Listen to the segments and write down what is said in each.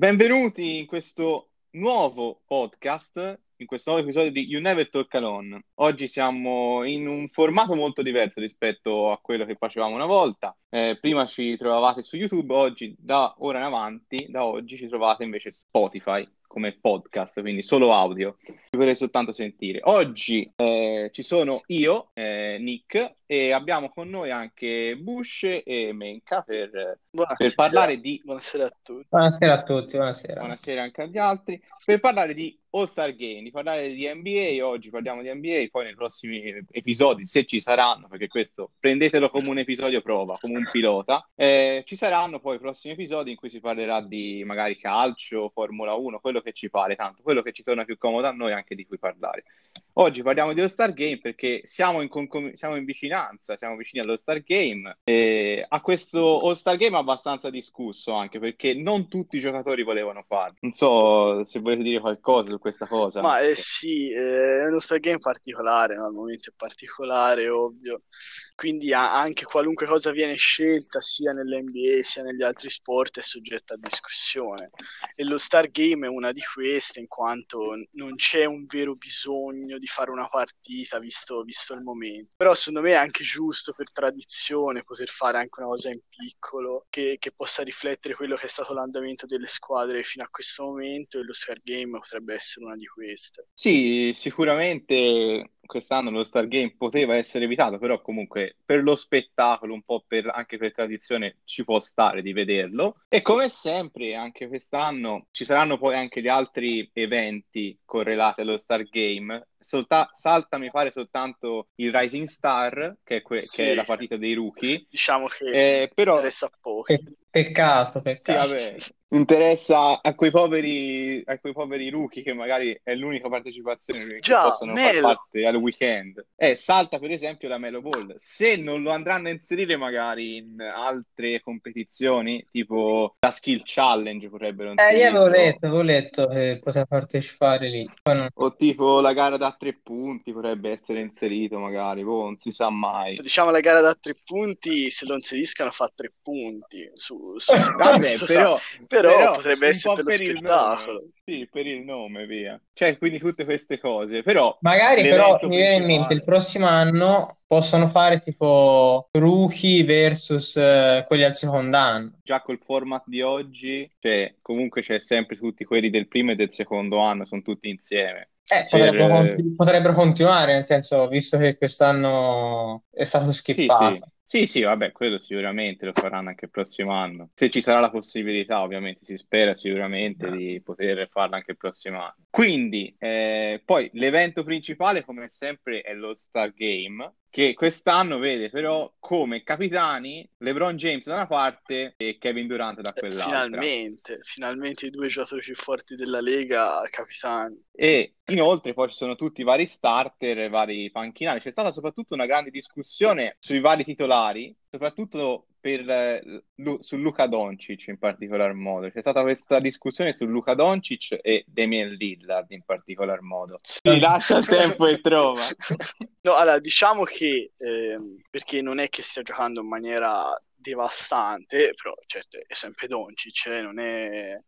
Benvenuti in questo nuovo podcast, in questo nuovo episodio di You Never Talk Alone. Oggi siamo in un formato molto diverso rispetto a quello che facevamo una volta. Eh, prima ci trovavate su YouTube, oggi da ora in avanti, da oggi ci trovate invece Spotify come podcast, quindi solo audio, vi potrete soltanto sentire. Oggi eh, ci sono io, eh, Nick, e abbiamo con noi anche Bush e Menka per, per parlare di... Buonasera a tutti. Buonasera a tutti, buonasera. Buonasera anche agli altri. Per parlare di All-Star Game, di parlare di NBA, oggi parliamo di NBA, poi nei prossimi episodi, se ci saranno, perché questo prendetelo come un episodio prova, come un pilota, eh, ci saranno poi i prossimi episodi in cui si parlerà di magari calcio, Formula 1, quello che ci pare, tanto quello che ci torna più comodo a noi anche di cui parlare. Oggi parliamo di All-Star Game perché siamo in, concom- siamo in vicinanza, siamo vicini all'All-Star Game e a questo All-Star Game abbastanza discusso anche perché non tutti i giocatori volevano farlo. Non so se volete dire qualcosa questa cosa. Ma eh, sì, eh, è uno Game particolare, no? al momento particolare, ovvio. Quindi anche qualunque cosa viene scelta, sia nell'NBA sia negli altri sport, è soggetta a discussione. E lo Star Game è una di queste, in quanto non c'è un vero bisogno di fare una partita visto, visto il momento. Però secondo me è anche giusto per tradizione poter fare anche una cosa in piccolo che, che possa riflettere quello che è stato l'andamento delle squadre fino a questo momento e lo Star Game potrebbe essere una di queste. Sì, sicuramente quest'anno lo Star Game poteva essere evitato, però comunque per lo spettacolo, un po' per, anche per tradizione, ci può stare di vederlo. E come sempre, anche quest'anno ci saranno poi anche gli altri eventi correlati allo Star Game. Solta- salta, mi pare, soltanto il Rising Star, che è, que- sì. che è la partita dei rookie. Diciamo che eh, però... interessa a pochi. Peccato, peccato. Sì, vabbè, interessa a quei poveri, a quei poveri rookie che magari è l'unica partecipazione che Già, possono Melo. far parte al weekend. Eh, salta per esempio la Melo Ball. Se non lo andranno a inserire magari in altre competizioni, tipo la Skill Challenge potrebbero Eh, io avevo letto, avevo letto che poteva partecipare lì. Poi non- O tipo la gara da tre punti potrebbe essere inserito magari, boh, non si sa mai. Diciamo la gara da tre punti, se lo inseriscano fa tre punti. Su, su Vabbè, però, sa- però potrebbe essere per lo il spettacolo. nome. Sì, per il nome, via. Cioè, quindi tutte queste cose. Però Magari però mi viene in mente il prossimo anno possono fare tipo rookie versus eh, quelli al secondo anno. già col format di oggi, cioè, comunque c'è sempre tutti quelli del primo e del secondo anno, sono tutti insieme. Eh, Per- potrebbero, conti- potrebbero continuare, nel senso, visto che quest'anno è stato skippato. sì. Sì, sì, vabbè, quello sicuramente lo faranno anche il prossimo anno. Se ci sarà la possibilità, ovviamente, si spera sicuramente di poter farlo anche il prossimo anno. Quindi, eh, poi l'evento principale, come sempre, è lo Star Game, che quest'anno vede però come capitani LeBron James da una parte e Kevin Durant da Eh, quell'altra. Finalmente, finalmente i due giocatori più forti della Lega capitani. E inoltre poi ci sono tutti i vari starter, vari panchinari. C'è stata soprattutto una grande discussione sui vari titolari, soprattutto per, eh, su Luka Doncic in particolar modo. C'è stata questa discussione su Luka Doncic e Damian Lillard in particolar modo. Si lascia il tempo e trova. No, allora, diciamo che ehm, perché non è che stia giocando in maniera devastante, però certo è sempre Doncic, eh, non è...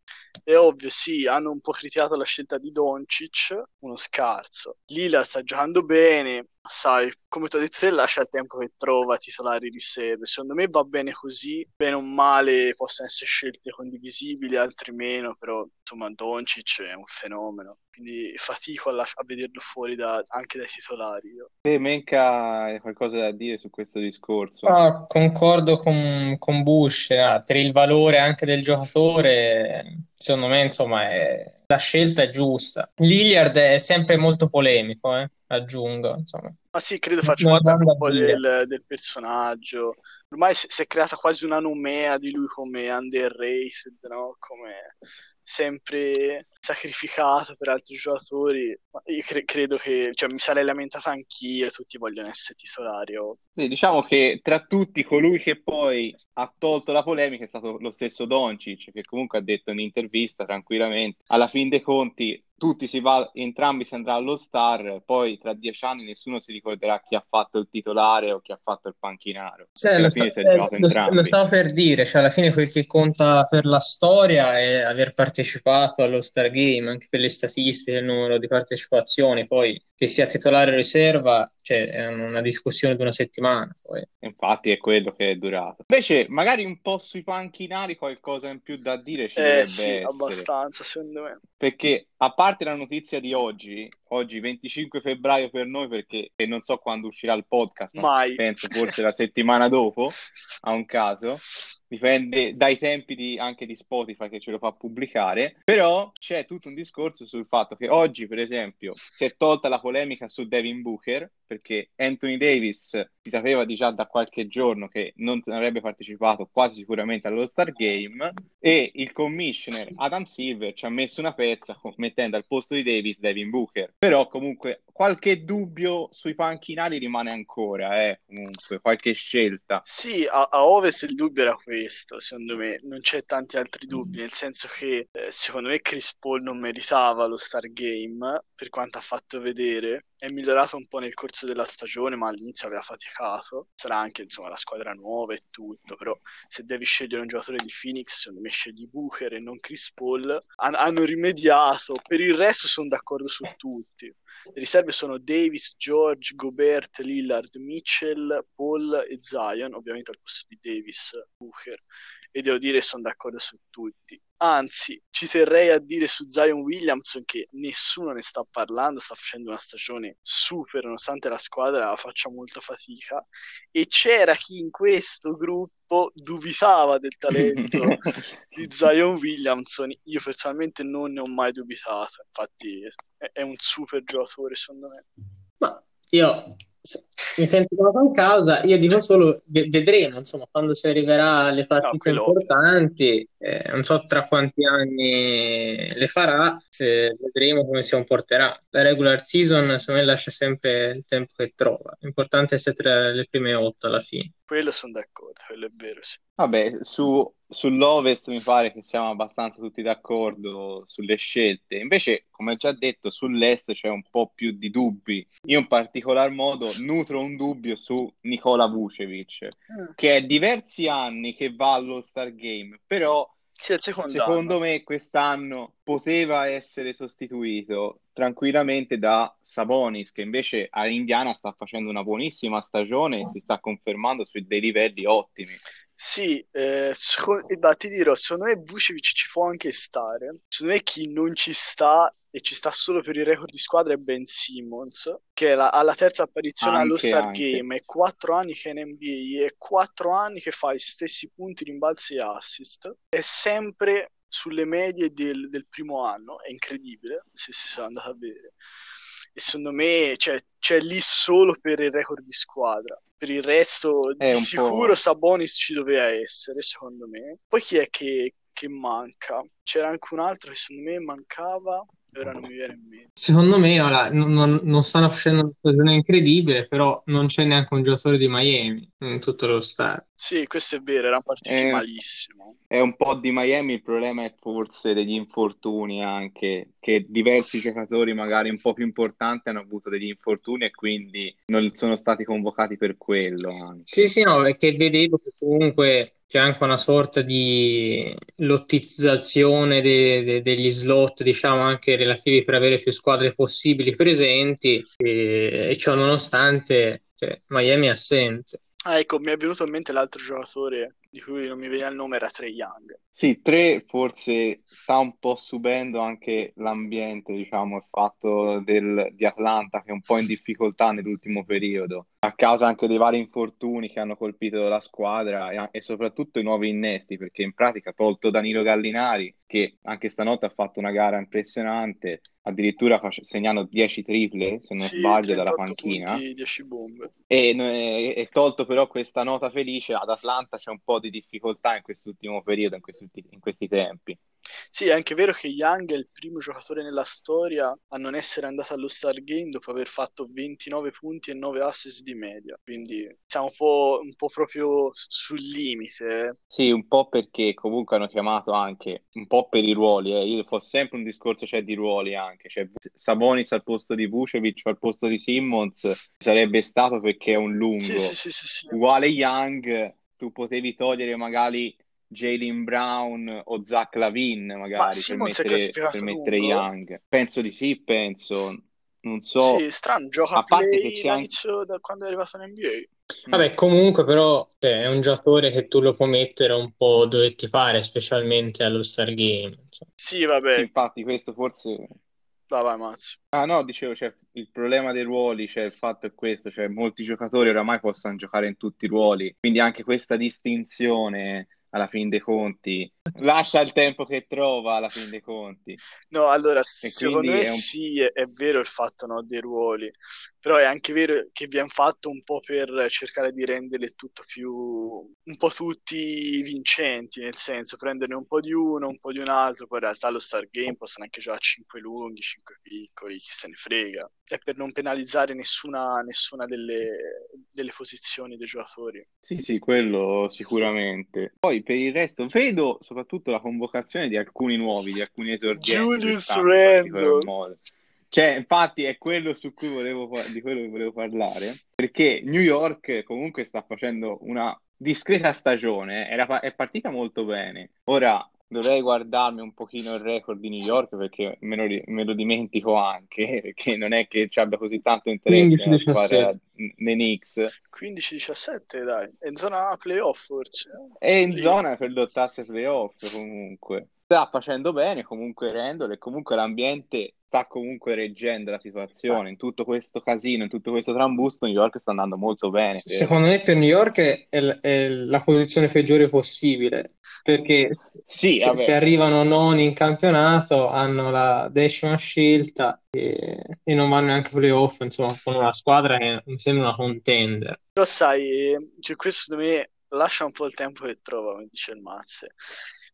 È ovvio, sì, hanno un po' criticato la scelta di Doncic, uno scarso. Lillard sta giocando bene, sai, come ti ho detto te, lascia il tempo che trova titolari riserve. Secondo me va bene così, bene o male possono essere scelte condivisibili, altri meno, però insomma Doncic è un fenomeno, quindi fatico a, las- a vederlo fuori da- anche dai titolari. io. E Menka hai qualcosa da dire su questo discorso? No, concordo con, con Bush, eh, per il valore anche del giocatore, secondo me, insomma, è- la scelta è giusta. Lillard è sempre molto polemico, eh, aggiungo, insomma. Ma sì, credo faccia parte un po' del, del personaggio. Ormai si, si è creata quasi una nomea di lui come underrated, no? Come sempre sacrificato per altri giocatori. Io cre- credo che, cioè, mi sarei lamentato anch'io, tutti vogliono essere titolari. oh. Sì, diciamo che tra tutti colui che poi ha tolto la polemica è stato lo stesso Doncic, che comunque ha detto in intervista tranquillamente, alla fin dei conti tutti si va, entrambi si andrà allo star, poi tra dieci anni nessuno si ricorderà chi ha fatto il titolare o chi ha fatto il panchinaro. Cioè, alla lo, fine sta- si è eh, giocato lo- entrambi. lo stavo per dire, cioè alla fine quel che conta per la storia è aver partecipato allo Star Game, anche per le statistiche, il numero di partecipazioni, poi che sia titolare o riserva, cioè è una discussione di una settimana. Poi. Infatti è quello che è durato. Invece, magari un po' sui panchinari qualcosa in più da dire ci Eh dovrebbe sì, essere. abbastanza, secondo me. Perché a parte la notizia di oggi, oggi 25 febbraio per noi, perché non so quando uscirà il podcast, ma Mai. penso forse la settimana dopo, a un caso, dipende dai tempi di- anche di Spotify che ce lo fa pubblicare, però c'è tutto un discorso sul fatto che oggi, per esempio, si è tolta la polemica su Devin Booker, perché Anthony Davis si sapeva già da qualche giorno che non avrebbe partecipato quasi sicuramente allo Star Game e il commissioner Adam Silver ci ha messo una pezza mettendo al posto di Davis Devin Booker. Però comunque qualche dubbio sui panchinari rimane ancora, eh, comunque qualche scelta. Sì, a, a Ovest il dubbio era questo, secondo me, non c'è tanti altri dubbi, nel senso che eh, secondo me Chris Paul non meritava lo Star Game per quanto ha fatto vedere, è migliorato un po' nel corso della stagione, ma all'inizio aveva faticato, sarà anche insomma la squadra nuova e tutto, però se devi scegliere un giocatore di Phoenix, secondo me scegli Booker e non Chris Paul, Han- hanno rimediato, per il resto sono d'accordo su tutti. Le riserve sono Davis, George, Gobert, Lillard, Mitchell, Paul e Zion, ovviamente al posto di Davis, Booker. E devo dire sono d'accordo su tutti. Anzi, ci terrei a dire su Zion Williamson che nessuno ne sta parlando, sta facendo una stagione super, nonostante la squadra faccia molta fatica. E c'era chi in questo gruppo dubitava del talento di Zion Williamson. Io personalmente non ne ho mai dubitato, infatti è, è un super giocatore secondo me. Ma io mi sento chiamato in causa, io dico solo, ve- vedremo, insomma, quando si arriverà alle partite ovvio. importanti, eh, non so tra quanti anni le farà, eh, vedremo come si comporterà. La regular season, secondo me, lascia sempre il tempo che trova. L'importante è essere tra le prime otto alla fine. Quello sono d'accordo, quello è vero, sì. Vabbè, su, sull'Ovest mi pare che siamo abbastanza tutti d'accordo sulle scelte. Invece, come già detto, sull'Est c'è un po' più di dubbi. Io in particolar modo nutro un dubbio su Nikola Vucevic, che è diversi anni che va allo Star Game, però secondo anno. me quest'anno poteva essere sostituito tranquillamente da Sabonis, che invece a Indiana sta facendo una buonissima stagione e si sta confermando su dei livelli ottimi. Sì, eh, seco- e da, ti dirò, secondo me Vucevic ci può anche stare. Secondo me chi non ci sta e ci sta solo per il record di squadra è Ben Simmons, che è la- alla terza apparizione allo Anche, Star anche. Game, è quattro anni che è in NBA, è quattro anni che fa gli stessi punti, rimbalzi e assist, è sempre sulle medie del, del primo anno, è incredibile, se si è andato a vedere. E secondo me cioè, c'è lì solo per il record di squadra. Per il resto, È di sicuro po'... Sabonis ci doveva essere, secondo me. Poi chi è che, che manca? C'era anche un altro che secondo me mancava, e ora non mi viene in mente. Secondo me ora non, non- non stanno facendo una stagione incredibile, però non c'è neanche un giocatore di Miami in tutto lo stadio. Sì, questo è vero, erano partiti È, malissimo. è un po' di Miami, il problema è forse degli infortuni anche, che diversi giocatori magari un po' più importanti hanno avuto degli infortuni e quindi non sono stati convocati per quello anche. Sì, sì, no, è che vedevo che comunque c'è anche una sorta di lottizzazione de- de- degli slot, diciamo, anche relativi per avere più squadre possibili presenti, e, e ciò nonostante, cioè, Miami è assente. Ah, ecco, mi è venuto in mente l'altro giocatore di cui non mi veniva il nome, era Trae Young. Sì, tre forse sta un po' subendo anche l'ambiente, diciamo, il fatto del- di Atlanta che è un po' in difficoltà nell'ultimo periodo, a causa anche dei vari infortuni che hanno colpito la squadra e, e soprattutto i nuovi innesti, perché in pratica ha tolto Danilo Gallinari, che anche stanotte ha fatto una gara impressionante, addirittura face- segnando 10 triple, se non Sì, sbaglio, dalla 38 panchina. punti, 10 bombe. E, e- tolto però questa nota felice, ad Atlanta c'è un po' di difficoltà in quest'ultimo periodo, in questi, in questi tempi. Sì, è anche vero che Young è il primo giocatore nella storia a non essere andato allo Star Game dopo aver fatto 29 punti e 9 assist di di media, quindi siamo un po', un po' proprio sul limite. Eh. Sì, un po' perché comunque hanno chiamato anche un po' per i ruoli, eh. Io fa sempre un discorso cioè, di ruoli anche, cioè Sabonis al posto di Vucevic o al posto di Simmons sarebbe stato perché è un lungo. Sì, sì, sì, Uguale Young, tu potevi togliere magari Jalen Brown o Zach Lavin magari per mettere, per mettere Young. Penso di sì, penso. Non so. Sì, strano, gioca a parte che c'è anche... da quando è arrivato in NBA. Vabbè, comunque però cioè, è un giocatore che tu lo puoi mettere un po' dove ti pare, specialmente allo Star Game. Sì, vabbè. Sì, infatti questo forse... Vai, vai, Mazzi. Ah no, dicevo, cioè, il problema dei ruoli, cioè, il fatto è questo, cioè, molti giocatori oramai possono giocare in tutti i ruoli, quindi anche questa distinzione alla fine dei conti. Lascia il tempo che trova alla fine dei conti. No, allora, e secondo me un... sì, è, è, vero il fatto no, dei ruoli, però è anche vero che viene fatto un po' per cercare di rendere tutto più, un po' tutti vincenti, nel senso prenderne un po' di uno, un po' di un altro, poi in realtà lo Star Game possono anche giocare 5 lunghi, 5 piccoli, chi se ne frega. È per non penalizzare nessuna, nessuna delle, delle posizioni dei giocatori. Sì, sì, quello sicuramente. Poi per il resto vedo soprattutto la convocazione di alcuni nuovi, di alcuni esordienti. Julius Randle. Cioè, infatti è quello su cui volevo, di quello che volevo parlare, perché New York comunque sta facendo una discreta stagione, era, è partita molto bene. Ora dovrei guardarmi un pochino il record di New York perché me lo, me lo dimentico anche, perché non è che ci abbia così tanto interesse nella squadra nei Knicks. 15-17 dai, è in zona playoff forse. È in Lì. zona per lottasse playoff comunque. Sta facendo bene comunque Randall e comunque l'ambiente sta comunque reggendo la situazione in tutto questo casino, in tutto questo trambusto, New York sta andando molto bene. Secondo me per New York è, è la posizione peggiore possibile, perché sì, se, se, arrivano non in campionato hanno la decima scelta e, e non vanno neanche playoff, insomma, con una squadra che mi sembra una contender. Però sai, cioè, questo secondo me lascia un po' il tempo che trova, come dice il Mazze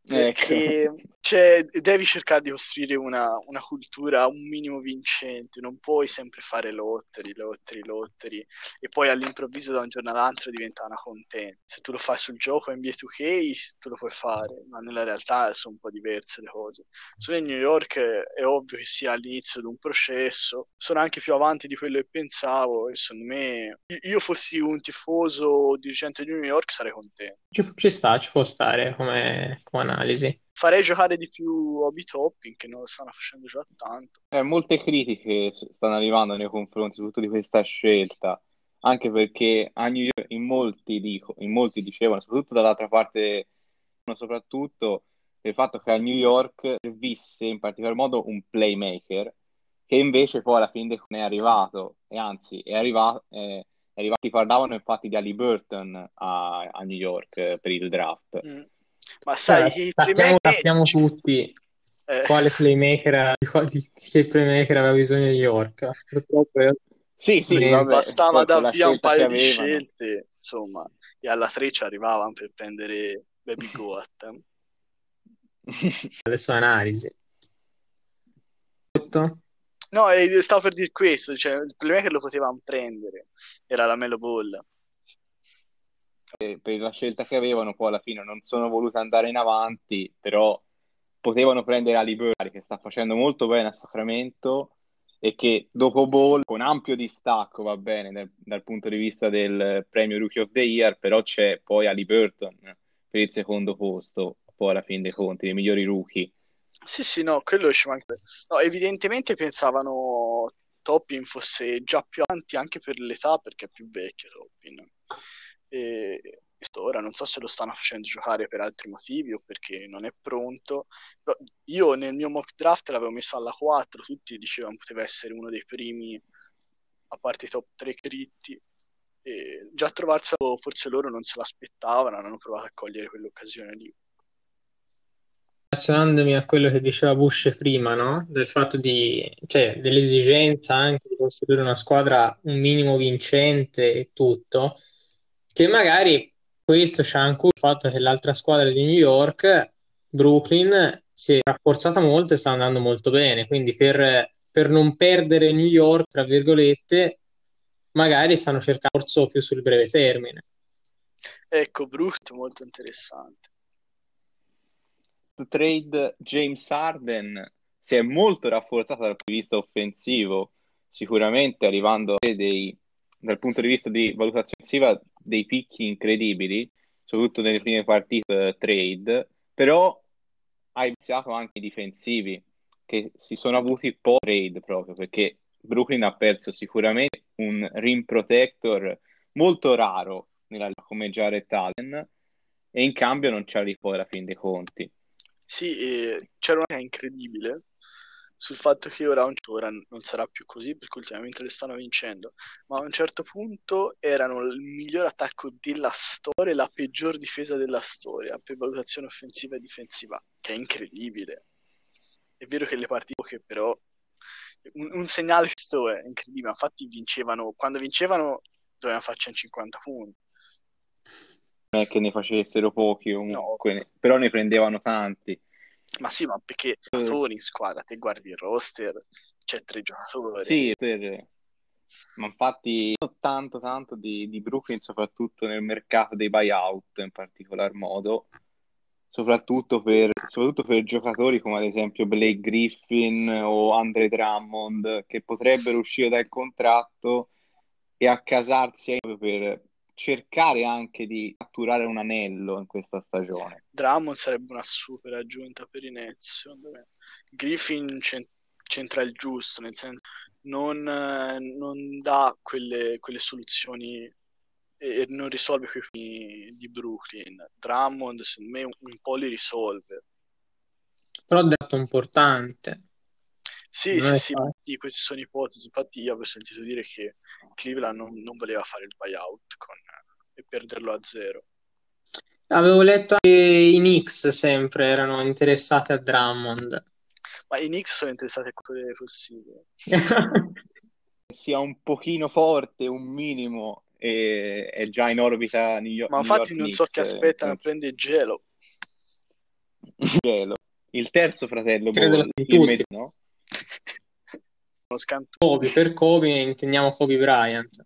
perché ecco. cioè, devi cercare di costruire una, una, cultura un minimo vincente, non puoi sempre fare lotteri, lotteri, lotteri e poi all'improvviso da un giorno all'altro diventa una content. Se tu lo fai sul gioco NBA 2K tu lo puoi fare, ma nella realtà sono un po' diverse le cose. Su New York è ovvio che sia all'inizio di un processo, sono anche più avanti di quello che pensavo e secondo me io fossi un tifoso dirigente di New York sarei contento. Ci, ci sta, ci può stare come, come analisi. Farei giocare di più Obi Topping, che non lo stanno facendo già tanto. Eh, molte critiche stanno arrivando nei confronti soprattutto di questa scelta, anche perché a New York in molti, dico, in molti dicevano, soprattutto dall'altra parte, soprattutto il fatto che a New York visse in particolar modo un playmaker che invece poi alla fine non è arrivato e anzi è arrivato, eh, è arrivato parlavano infatti di Ali Burton a, a New York eh, per il draft mm. Ma sai, cioè, sappiamo, sappiamo, tutti eh. quale playmaker, di che playmaker aveva bisogno di York. Purtroppo sì, sì, vabbè, bastava dar via un paio di scelte, insomma, e alla 3 ci arrivavano per prendere Baby Goat. Le sue analisi. No, stavo per dire questo, cioè, il playmaker lo potevamo prendere, era la Melo Ball per la scelta che avevano, poi alla fine non sono voluti andare in avanti, però potevano prendere Ali Burari che sta facendo molto bene a Sacramento e che dopo Ball con ampio distacco va bene dal, dal punto di vista del premio Rookie of the Year, però c'è poi Ali Burton per il secondo posto, poi alla fine dei conti, dei migliori rookie. Sì, sì, no, quello ci manca. No, evidentemente pensavano Toppin fosse già più avanti anche per l'età perché è più vecchio Toppin e ora non so se lo stanno facendo giocare per altri motivi o perché non è pronto. Io nel mio mock draft l'avevo messo alla 4, tutti dicevano poteva essere uno dei primi a parte i top 3 critti. E già trovarselo, forse loro non se l'aspettavano, hanno provato a cogliere quell'occasione lì. Relazionandomi a quello che diceva Bush prima, no? Del fatto di, cioè, dell'esigenza anche di costruire una squadra un minimo vincente e tutto che magari questo c'è anche il fatto che l'altra squadra di New York, Brooklyn, si è rafforzata molto e sta andando molto bene, quindi per, per non perdere New York, tra virgolette, magari stanno cercando forse più sul breve termine. Ecco, brutto, molto interessante. Trade James Harden si è molto rafforzato dal punto di vista offensivo, sicuramente arrivando a dei, dal punto di vista di valutazione offensiva dei picchi incredibili, soprattutto nelle prime partite trade, però ha iniziato anche i difensivi che si sono avuti post trade proprio perché Brooklyn ha perso sicuramente un rim protector molto raro nella, come Jared Allen e in cambio non c'è poi alla fin dei conti. Sì, eh, c'era una incredibile sul fatto che ora, ora non sarà più così perché ultimamente le stanno vincendo, ma a un certo punto erano il miglior attacco della storia e la peggior difesa della storia per valutazione offensiva e difensiva, che è incredibile. È vero che le partite che però un, un segnale questo è incredibile, infatti vincevano, quando vincevano dovevano farci 50 punti. Non è che ne facessero pochi comunque, no. però ne prendevano tanti. Ma sì, ma perché giocatori in squadra, te guardi il roster, c'è tre giocatori. Sì, per... ma infatti tanto tanto di, di Brooklyn, soprattutto nel mercato dei buyout in particolar modo, soprattutto per, soprattutto per giocatori come ad esempio Blake Griffin o Andre Drummond, che potrebbero uscire dal contratto e accasarsi per cercare anche di catturare un anello in questa stagione. Drummond sarebbe una super aggiunta per i Nets, secondo me. Griffin c'entra il giusto, nel senso non, non dà quelle, quelle soluzioni e non risolve quei di Brooklyn. Drummond, secondo me, un, un po' li risolve. Però è dato importante. Sì, non sì, sì, queste sono ipotesi. Infatti, io avevo sentito dire che Cleveland non, non voleva fare il buyout con, e perderlo a zero. Avevo letto che i Knicks sempre erano interessati a Drummond. Ma i Knicks sono interessati a quello possibile. Sia un pochino forte, un minimo, e è già in orbita New York. Ma infatti York non so che aspettano, eh. prende Gelo. Gelo. Il terzo fratello, Ball, il med- no? Kobe, per Kobe intendiamo Kobe Bryant.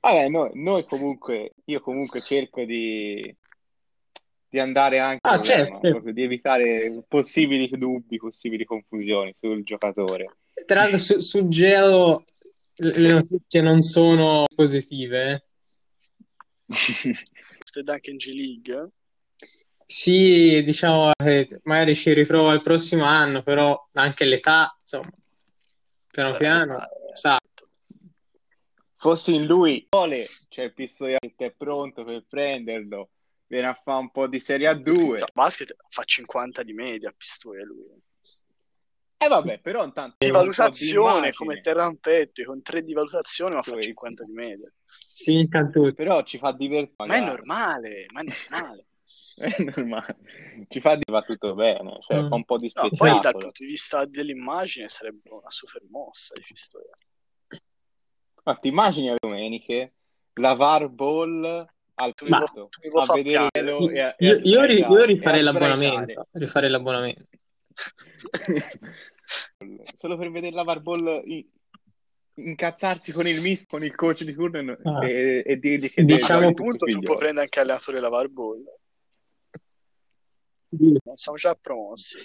Vabbè, noi, noi, comunque, io comunque cerco di, di andare anche, ah, certo. proprio, di evitare possibili dubbi, possibili confusioni sul giocatore. Tra l'altro su, su Gelo le notizie non sono positive. Stai anche in G League? Sì, diciamo che magari ci riprova il prossimo anno, però anche l'età, insomma, piano piano, sa. Fossi in lui, Ole, c'è il pistoliere che è pronto per prenderlo, viene a fare un po' di Serie A2. Cioè, basket fa 50 di media, Pistoia lui. Eh vabbè, però intanto... Di valutazione di come Terrampetto, con 3 di valutazione ma fa 50 di media. Sì, intanto. Però ci fa divertire. Ma è normale, ma è normale. è normale. Ci fa di va tutto bene, cioè mm. fa un po' di spettacolo. No, poi dal punto di vista dell'immagine sarebbe una super mossa di Pistoia. Ma ti immagini le domeniche, lavar ball al punto, a vedere e a, e io, io, io rifarei l'abbonamento, rifarei l'abbonamento. Solo per vedere la Barball incazzarsi con il miss, con il coach di turno ah. e, e, dirgli che diciamo a punto tu puoi prendere anche allenatore la Barball. Non siamo già promossi.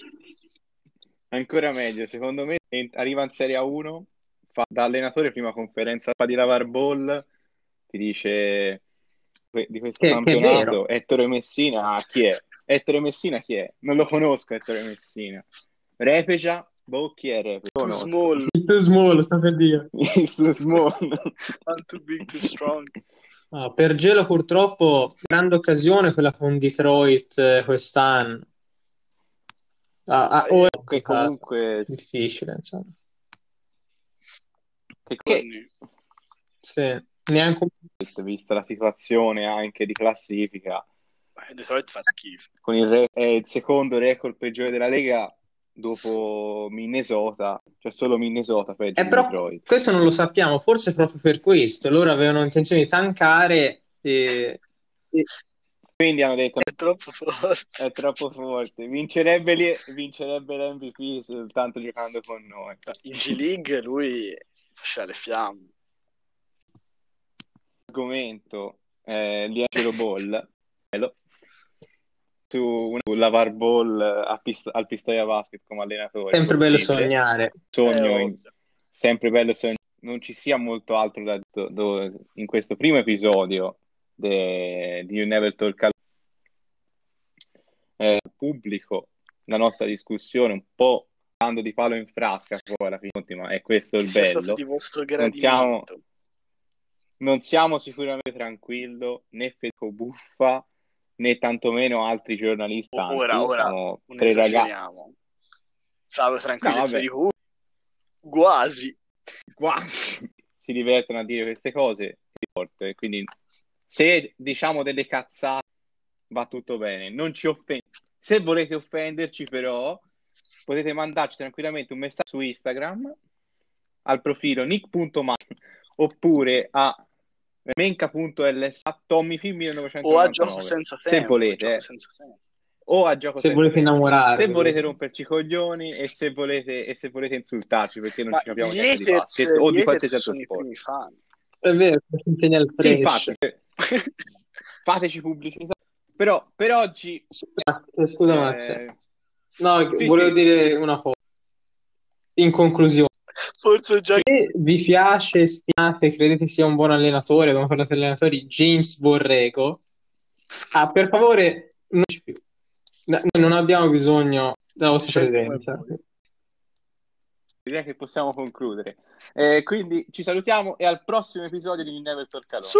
Ancora meglio, secondo me arriva in Serie A1, fa da allenatore prima conferenza fa di lavar ball, ti dice di questo che, campionato che Ettore Messina chi è? Ettore Messina chi è? Non lo conosco Ettore Messina. Repecia Boh, chi era? Too small. Too small, sta per dire. too small. I'm too big, too strong. Ah, per Gelo purtroppo grande occasione quella con Detroit eh, quest'anno. Ah, ah, oh, che comunque difficile, insomma. Che, che... Sì, neanche vista la situazione anche di classifica. Detroit fa schifo. Con il, re- è il secondo record peggiore della Lega dopo Minnesota, cioè solo Minnesota peggio eh, però Detroit. Questo non lo sappiamo, forse proprio per questo. Loro avevano intenzione di tankare e... e... Quindi hanno detto è troppo forte. È troppo forte. Vincerebbe, lì, vincerebbe l'MVP soltanto giocando con noi. In G-League lui faceva le fiamme. argomento eh, Liangelo Ball su una Lavar Ball a pist- al Pistoia Basket come allenatore. Sempre bello possibile. sognare. Sogno Eh, in- sempre bello sognare. Non ci sia molto altro da do- do- in questo primo episodio de- di You Never Talk Alone. Eh, pubblico la nostra discussione un po' dando di palo in frasca poi alla fine, ma è questo il bello. di vostro Non siamo, non siamo sicuramente tranquillo né Federico Buffa né tantomeno altri giornalisti. Ora, ora, Siamo Non tre ragazzi. Flavio e vabbè. Federico quasi. quasi si divertono a dire queste cose. Quindi se diciamo delle cazzate va tutto bene, non ci offende. Se volete offenderci però potete mandarci tranquillamente un messaggio su Instagram al profilo nick.ma oppure a menca.ls a tommyfilm O a gioco 1999 senza se tempo. volete senza tempo. o a gioco Se volete tempo. innamorarvi. se volete romperci i coglioni e se volete, e se volete insultarci perché non Ma ci capiamo niente di basket o di qualsiasi altro sport. È vero, sì, infatti fateci pubblicità però per oggi Scusa, scusa eh, Max. No, sì, volevo sì. dire una cosa. In conclusione, Forse già se vi piace, stimate, credete sia un buon allenatore, come parlate allenatori, James Borrego, ah, per favore, non ci. No, non abbiamo bisogno della vostra come presenza. direi che possiamo concludere Eh, quindi ci salutiamo e al prossimo episodio di Never Talk Alone Su!